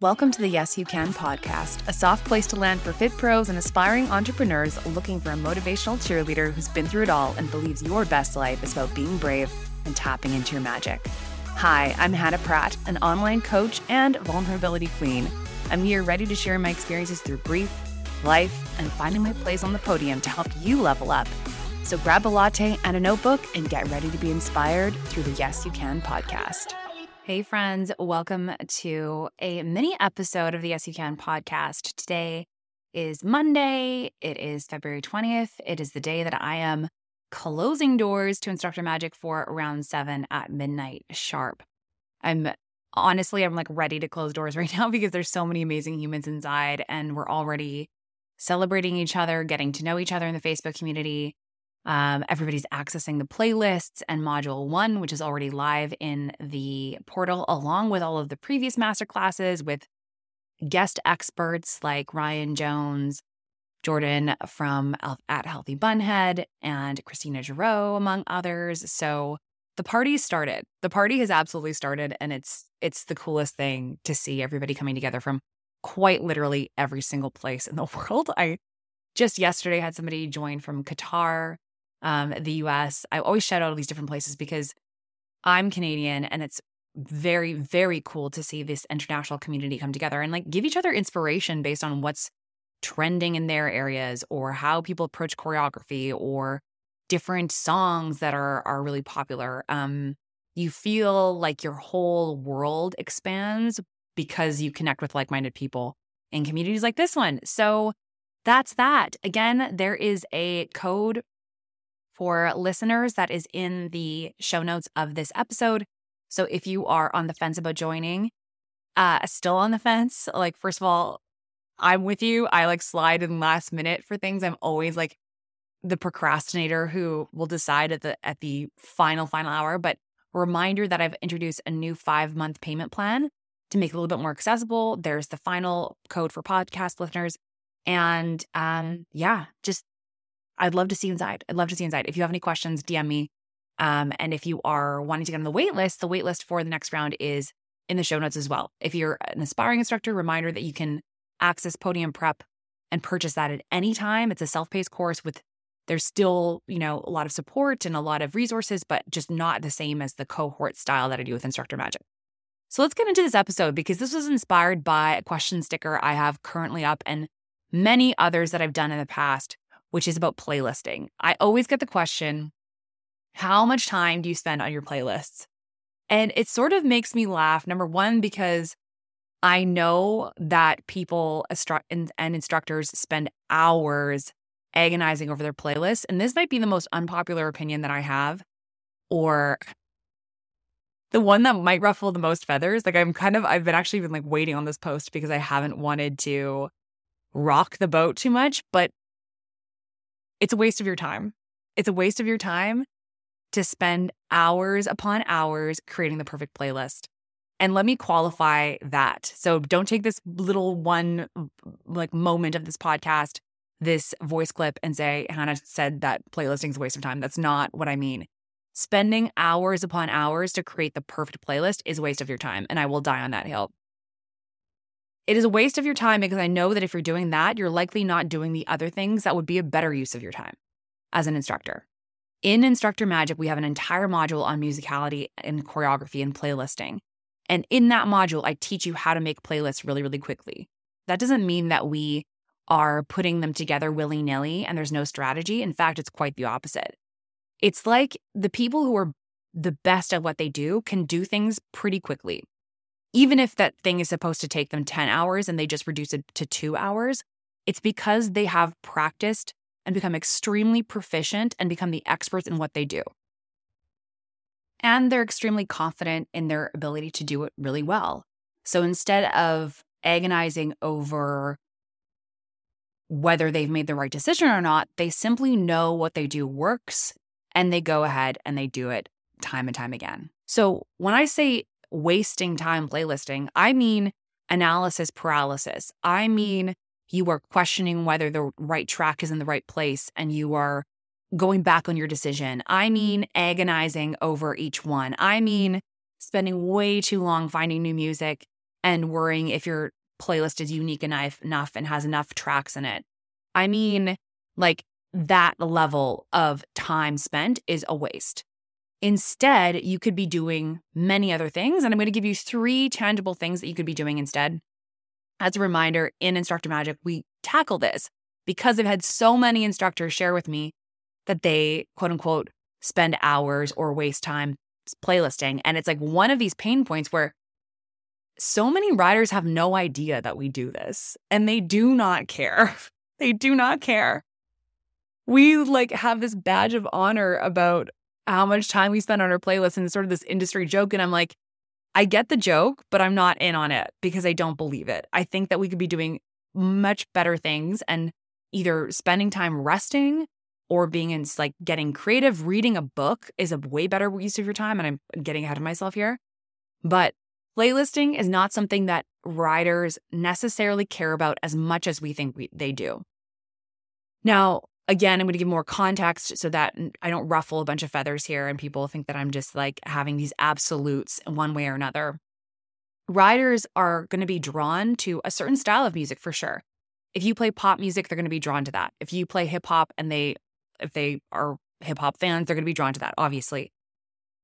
Welcome to the Yes You Can podcast, a soft place to land for fit pros and aspiring entrepreneurs looking for a motivational cheerleader who's been through it all and believes your best life is about being brave and tapping into your magic. Hi, I'm Hannah Pratt, an online coach and vulnerability queen. I'm here ready to share my experiences through grief, life, and finding my place on the podium to help you level up. So grab a latte and a notebook and get ready to be inspired through the Yes You Can podcast. Hey, friends, welcome to a mini episode of the Yes You Can podcast. Today is Monday. It is February 20th. It is the day that I am closing doors to Instructor Magic for round seven at midnight sharp. I'm honestly, I'm like ready to close doors right now because there's so many amazing humans inside, and we're already celebrating each other, getting to know each other in the Facebook community. Um, everybody's accessing the playlists and module one, which is already live in the portal, along with all of the previous masterclasses with guest experts like Ryan Jones, Jordan from at Healthy Bunhead, and Christina Giroux, among others. So the party started. The party has absolutely started, and it's it's the coolest thing to see everybody coming together from quite literally every single place in the world. I just yesterday had somebody join from Qatar um, the US. I always shout out all these different places because I'm Canadian and it's very, very cool to see this international community come together and like give each other inspiration based on what's trending in their areas or how people approach choreography or different songs that are are really popular. Um, you feel like your whole world expands because you connect with like-minded people in communities like this one. So that's that. Again, there is a code for listeners that is in the show notes of this episode. So if you are on the fence about joining, uh, still on the fence, like, first of all, I'm with you. I like slide in last minute for things. I'm always like the procrastinator who will decide at the at the final final hour. But reminder that I've introduced a new five month payment plan to make it a little bit more accessible. There's the final code for podcast listeners. And um, yeah, just I'd love to see inside. I'd love to see inside. If you have any questions, DM me. Um, and if you are wanting to get on the wait list, the wait list for the next round is in the show notes as well. If you're an aspiring instructor, reminder that you can access Podium Prep and purchase that at any time. It's a self-paced course with there's still, you know, a lot of support and a lot of resources, but just not the same as the cohort style that I do with Instructor Magic. So let's get into this episode because this was inspired by a question sticker I have currently up and many others that I've done in the past which is about playlisting. I always get the question, how much time do you spend on your playlists? And it sort of makes me laugh. Number one, because I know that people and, instructors spend hours agonizing over their playlists. And this might be the most unpopular opinion that I have, or the one that might ruffle the most feathers. Like I'm kind of, I've been actually been like waiting on this post because I haven't wanted to rock the boat too much. But it's a waste of your time. It's a waste of your time to spend hours upon hours creating the perfect playlist. And let me qualify that. So don't take this little one like moment of this podcast, this voice clip and say Hannah said that playlisting is a waste of time. That's not what I mean. Spending hours upon hours to create the perfect playlist is a waste of your time and I will die on that hill. It is a waste of your time because I know that if you're doing that, you're likely not doing the other things that would be a better use of your time as an instructor. In Instructor Magic, we have an entire module on musicality and choreography and playlisting. And in that module, I teach you how to make playlists really, really quickly. That doesn't mean that we are putting them together willy nilly and there's no strategy. In fact, it's quite the opposite. It's like the people who are the best at what they do can do things pretty quickly even if that thing is supposed to take them 10 hours and they just reduce it to two hours, it's because they have practiced and become extremely proficient and become the experts in what they do. And they're extremely confident in their ability to do it really well. So instead of agonizing over whether they've made the right decision or not, they simply know what they do works and they go ahead and they do it time and time again. So when I say wasting time playlisting. I mean analysis paralysis. I mean you are questioning whether the right track is in the right place and you are going back on your decision. I mean agonizing over each one. I mean spending way too long finding new music and worrying if your playlist is unique enough, and has enough tracks in it. I mean, like that level of time spent is a waste. Instead, you could be doing many other things. And I'm going to give you three tangible things that you could be doing instead. As a reminder, in Instructor Magic, we tackle this because I've had so many instructors share with me that they, quote unquote, spend hours or waste time playlisting. And it's like one of these pain points where so many riders have no idea that we do this and they do not care. they do not care. We like have this badge of honor about how much time we spend on our playlist and sort of this industry joke. And I'm like, I get the joke, but I'm not in on it because I don't believe it. I think that we could be doing much better things and either spending time resting or being in like getting creative. Reading a book is a way better use of your time. And I'm getting ahead of myself here. But playlisting is not something that riders necessarily care about as much as we think we, they do. Now, again, I'm going to give more context so that I don't ruffle a bunch of feathers here and people think that I'm just like having these absolutes in one way or another. Riders are going to be drawn to a certain style of music for sure. If you play pop music, they're going to be drawn to that. If you play hip hop and they if they are hip hop fans, they're going to be drawn to that, obviously.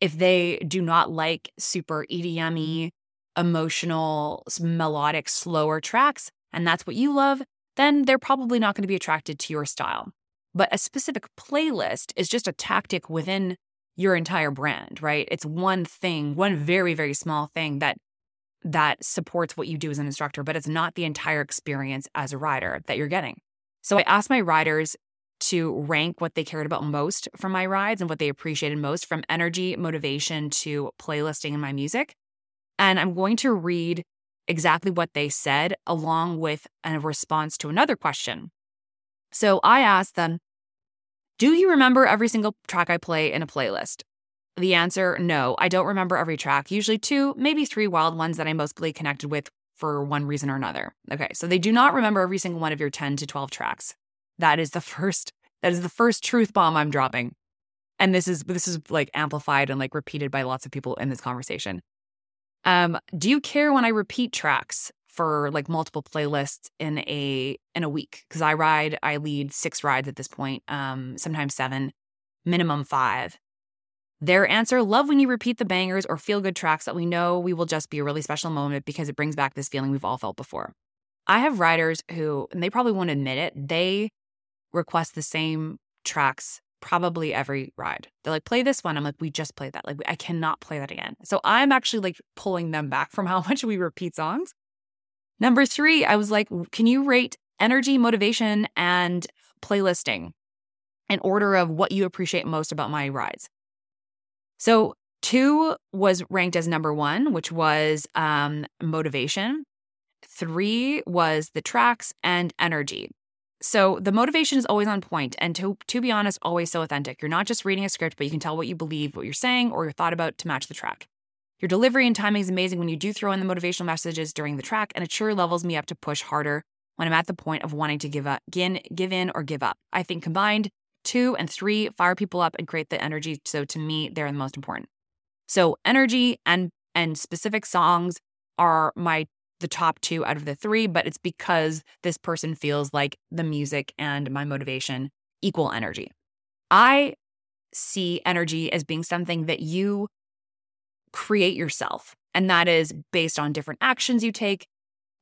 If they do not like super EDM emotional, melodic, slower tracks, and that's what you love, then they're probably not going to be attracted to your style. But a specific playlist is just a tactic within your entire brand, right? It's one thing, one very, very small thing that that supports what you do as an instructor, but it's not the entire experience as a rider that you're getting. So I asked my riders to rank what they cared about most from my rides and what they appreciated most from energy, motivation to playlisting in my music. And I'm going to read exactly what they said along with a response to another question. So I asked them, do you remember every single track I play in a playlist? The answer, no, I don't remember every track, usually two, maybe three wild ones that I'm mostly connected with for one reason or another. Okay, so they do not remember every single one of your 10 to 12 tracks. That is the first that is the first truth bomb I'm dropping. And this is this is like amplified and like repeated by lots of people in this conversation. Um, do you care when I repeat tracks? For like multiple playlists in a in a week because I ride I lead six rides at this point, um, sometimes seven, minimum five. Their answer: love when you repeat the bangers or feel good tracks that we know we will just be a really special moment because it brings back this feeling we've all felt before. I have riders who, and they probably won't admit it, they request the same tracks probably every ride. They're like, play this one. I'm like, we just played that. Like, I cannot play that again. So I'm actually like pulling them back from how much we repeat songs Number three, I was like, can you rate energy, motivation, and playlisting in order of what you appreciate most about my rides? So, two was ranked as number one, which was um, motivation. Three was the tracks and energy. So the motivation is always on point and to to be honest, always so authentic. You're not just reading a script, but you can tell what you believe, what you're saying, or your thought about to match the track. Your delivery and timing is amazing when you do throw in the motivational messages during the track, and it sure levels me up to push harder when I'm at the point of wanting to give up, give in or give up. I think combined, two and three fire people up and create the energy. So to me, they're the most important. So energy and and specific songs are my the top two out of the three, but it's because this person feels like the music and my motivation equal energy. I see energy as being something that you create yourself. And that is based on different actions you take.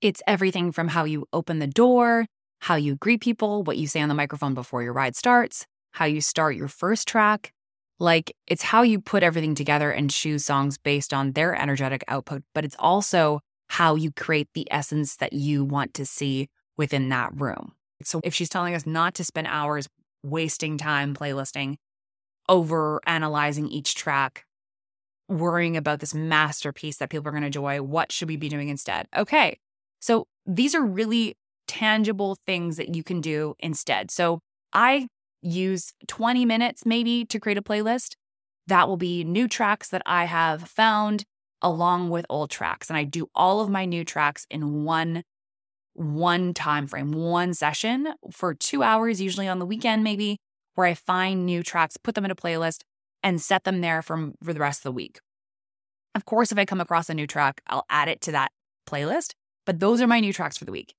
It's everything from how you open the door, how you greet people, what you say on the microphone before your ride starts, how you start your first track. Like it's how you put everything together and choose songs based on their energetic output, but it's also how you create the essence that you want to see within that room. So if she's telling us not to spend hours wasting time playlisting, over analyzing each track, worrying about this masterpiece that people are going to enjoy. What should we be doing instead? Okay. So these are really tangible things that you can do instead. So I use 20 minutes maybe to create a playlist. That will be new tracks that I have found along with old tracks and I do all of my new tracks in one one time frame, one session for 2 hours usually on the weekend maybe where I find new tracks, put them in a playlist and set them there from, for the rest of the week. Of course, if I come across a new track, I'll add it to that playlist, but those are my new tracks for the week.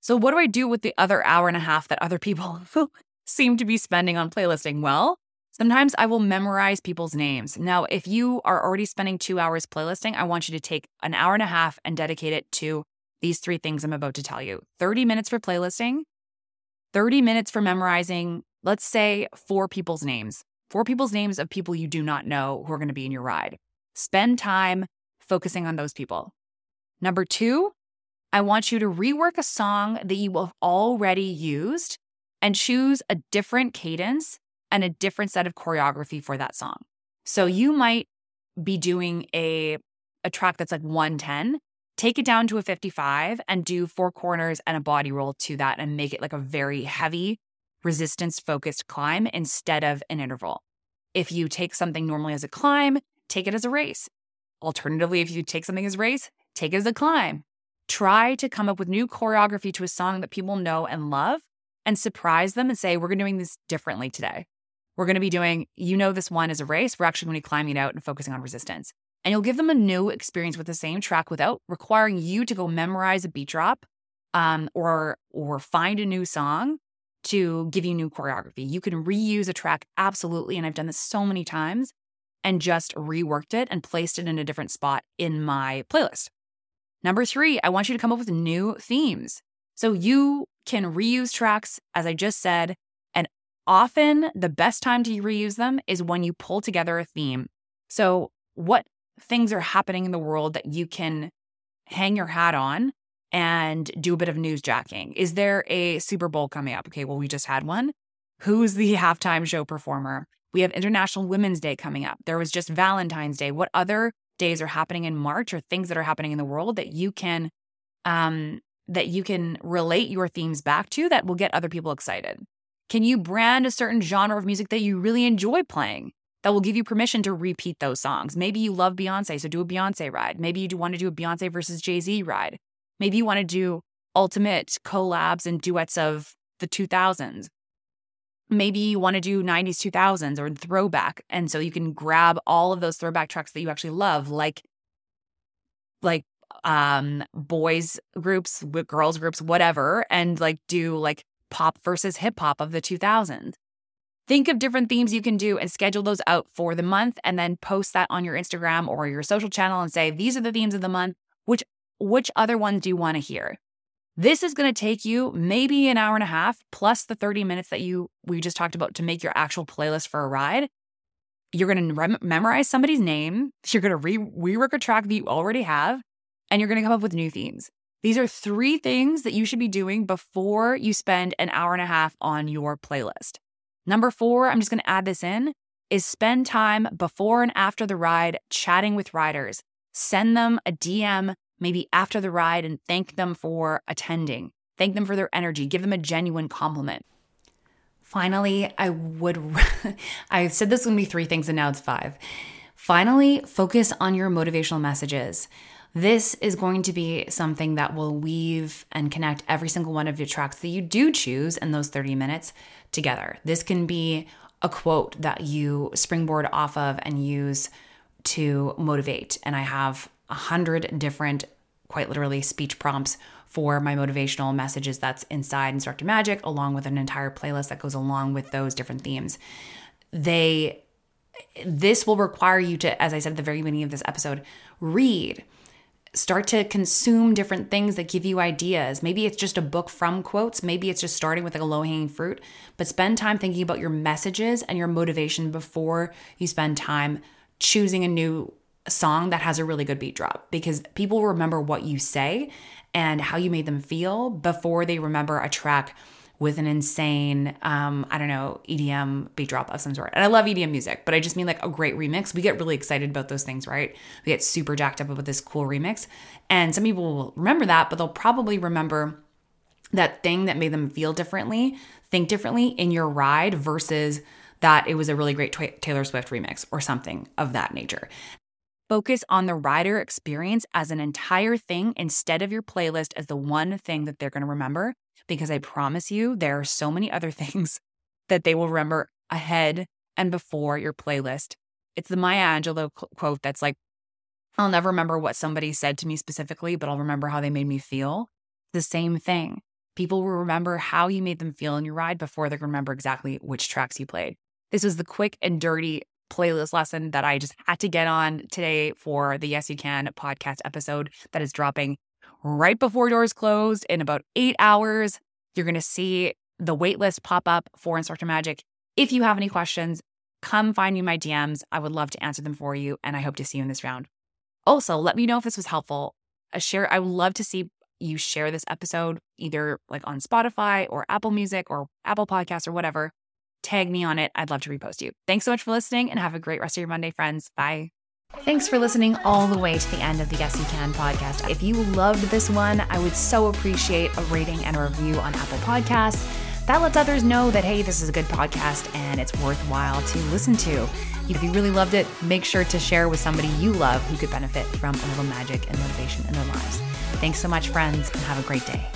So, what do I do with the other hour and a half that other people seem to be spending on playlisting? Well, sometimes I will memorize people's names. Now, if you are already spending two hours playlisting, I want you to take an hour and a half and dedicate it to these three things I'm about to tell you 30 minutes for playlisting, 30 minutes for memorizing, let's say, four people's names, four people's names of people you do not know who are going to be in your ride. Spend time focusing on those people. Number two, I want you to rework a song that you have already used and choose a different cadence and a different set of choreography for that song. So you might be doing a a track that's like 110, take it down to a 55 and do four corners and a body roll to that and make it like a very heavy resistance focused climb instead of an interval. If you take something normally as a climb, take it as a race. Alternatively, if you take something as a race, take it as a climb. Try to come up with new choreography to a song that people know and love and surprise them and say, We're gonna doing this differently today. We're going to be doing, you know, this one is a race. We're actually going to be climbing out and focusing on resistance. And you'll give them a new experience with the same track without requiring you to go memorize a beat drop um, or or find a new song to give you new choreography. You can reuse a track absolutely, and I've done this so many times, and just reworked it and placed it in a different spot in my playlist. Number three, I want you to come up with new themes. So you can reuse tracks, as I just said, and often the best time to reuse them is when you pull together a theme. So, what things are happening in the world that you can hang your hat on and do a bit of news jacking? Is there a Super Bowl coming up? Okay, well, we just had one. Who's the halftime show performer? We have International Women's Day coming up. There was just Valentine's Day. What other days are happening in March or things that are happening in the world that you can um, that you can relate your themes back to that will get other people excited? Can you brand a certain genre of music that you really enjoy playing that will give you permission to repeat those songs? Maybe you love Beyonce, so do a Beyonce ride. Maybe you do want to do a Beyonce versus Jay Z ride. Maybe you want to do ultimate collabs and duets of the 2000s maybe you want to do 90s 2000s or throwback and so you can grab all of those throwback tracks that you actually love like like um boys groups girls groups whatever and like do like pop versus hip hop of the 2000s think of different themes you can do and schedule those out for the month and then post that on your Instagram or your social channel and say these are the themes of the month which which other ones do you want to hear this is going to take you maybe an hour and a half plus the 30 minutes that you we just talked about to make your actual playlist for a ride. You're going to rem- memorize somebody's name, you're going to re- rework a track that you already have, and you're going to come up with new themes. These are three things that you should be doing before you spend an hour and a half on your playlist. Number 4, I'm just going to add this in, is spend time before and after the ride chatting with riders. Send them a DM maybe after the ride and thank them for attending. Thank them for their energy. Give them a genuine compliment. Finally, I would, I said this would be three things and now it's five. Finally, focus on your motivational messages. This is going to be something that will weave and connect every single one of your tracks that you do choose in those 30 minutes together. This can be a quote that you springboard off of and use to motivate. And I have a hundred different, quite literally, speech prompts for my motivational messages that's inside Instructor Magic, along with an entire playlist that goes along with those different themes. They this will require you to, as I said at the very beginning of this episode, read. Start to consume different things that give you ideas. Maybe it's just a book from quotes. Maybe it's just starting with like a low hanging fruit, but spend time thinking about your messages and your motivation before you spend time choosing a new song that has a really good beat drop because people remember what you say and how you made them feel before they remember a track with an insane, um, I don't know, EDM beat drop of some sort. And I love EDM music, but I just mean like a great remix. We get really excited about those things, right? We get super jacked up about this cool remix. And some people will remember that, but they'll probably remember that thing that made them feel differently, think differently in your ride versus that it was a really great Taylor Swift remix or something of that nature. Focus on the rider experience as an entire thing instead of your playlist as the one thing that they're going to remember. Because I promise you, there are so many other things that they will remember ahead and before your playlist. It's the Maya Angelou quote that's like, I'll never remember what somebody said to me specifically, but I'll remember how they made me feel. The same thing. People will remember how you made them feel in your ride before they remember exactly which tracks you played. This was the quick and dirty playlist lesson that I just had to get on today for the Yes You Can podcast episode that is dropping right before doors closed in about eight hours. You're going to see the waitlist pop up for Instructor Magic. If you have any questions, come find me my DMs. I would love to answer them for you, and I hope to see you in this round. Also, let me know if this was helpful. A share, I would love to see you share this episode either like on Spotify or Apple Music or Apple Podcasts or whatever. Tag me on it. I'd love to repost you. Thanks so much for listening and have a great rest of your Monday, friends. Bye. Thanks for listening all the way to the end of the Yes You Can podcast. If you loved this one, I would so appreciate a rating and a review on Apple Podcasts. That lets others know that, hey, this is a good podcast and it's worthwhile to listen to. If you really loved it, make sure to share with somebody you love who could benefit from a little magic and motivation in their lives. Thanks so much, friends, and have a great day.